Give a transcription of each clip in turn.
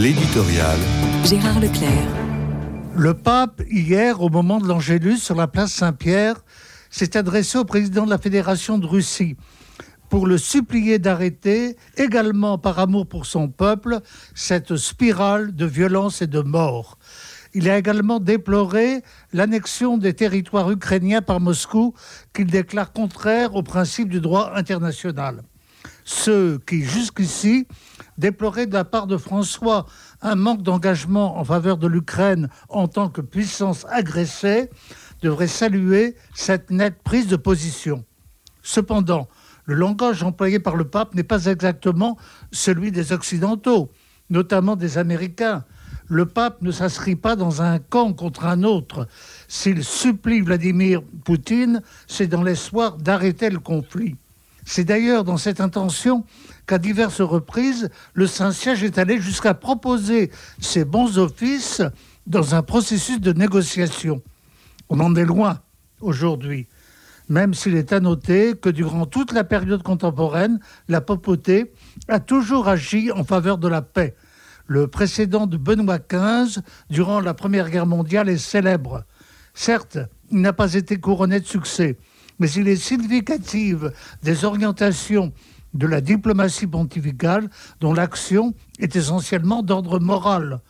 L'éditorial. Gérard Leclerc. Le pape, hier, au moment de l'Angélus sur la place Saint-Pierre, s'est adressé au président de la Fédération de Russie pour le supplier d'arrêter, également par amour pour son peuple, cette spirale de violence et de mort. Il a également déploré l'annexion des territoires ukrainiens par Moscou qu'il déclare contraire au principe du droit international. Ceux qui, jusqu'ici, déploraient de la part de François un manque d'engagement en faveur de l'Ukraine en tant que puissance agressée, devraient saluer cette nette prise de position. Cependant, le langage employé par le pape n'est pas exactement celui des Occidentaux, notamment des Américains. Le pape ne s'inscrit pas dans un camp contre un autre. S'il supplie Vladimir Poutine, c'est dans l'espoir d'arrêter le conflit. C'est d'ailleurs dans cette intention qu'à diverses reprises, le Saint-Siège est allé jusqu'à proposer ses bons offices dans un processus de négociation. On en est loin aujourd'hui même s'il est à noter que durant toute la période contemporaine, la papauté a toujours agi en faveur de la paix. Le précédent de Benoît XV, durant la Première Guerre mondiale, est célèbre. Certes, il n'a pas été couronné de succès, mais il est significatif des orientations de la diplomatie pontificale dont l'action est essentiellement d'ordre moral.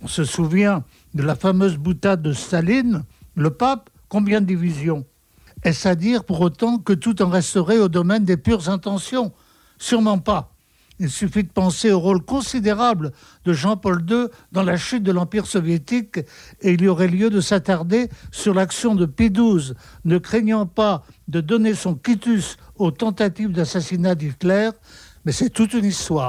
On se souvient de la fameuse boutade de Staline, le pape, combien de divisions? Est-ce à dire pour autant que tout en resterait au domaine des pures intentions? Sûrement pas. Il suffit de penser au rôle considérable de Jean-Paul II dans la chute de l'Empire soviétique et il y aurait lieu de s'attarder sur l'action de Pie XII, ne craignant pas de donner son quitus aux tentatives d'assassinat d'Hitler, mais c'est toute une histoire.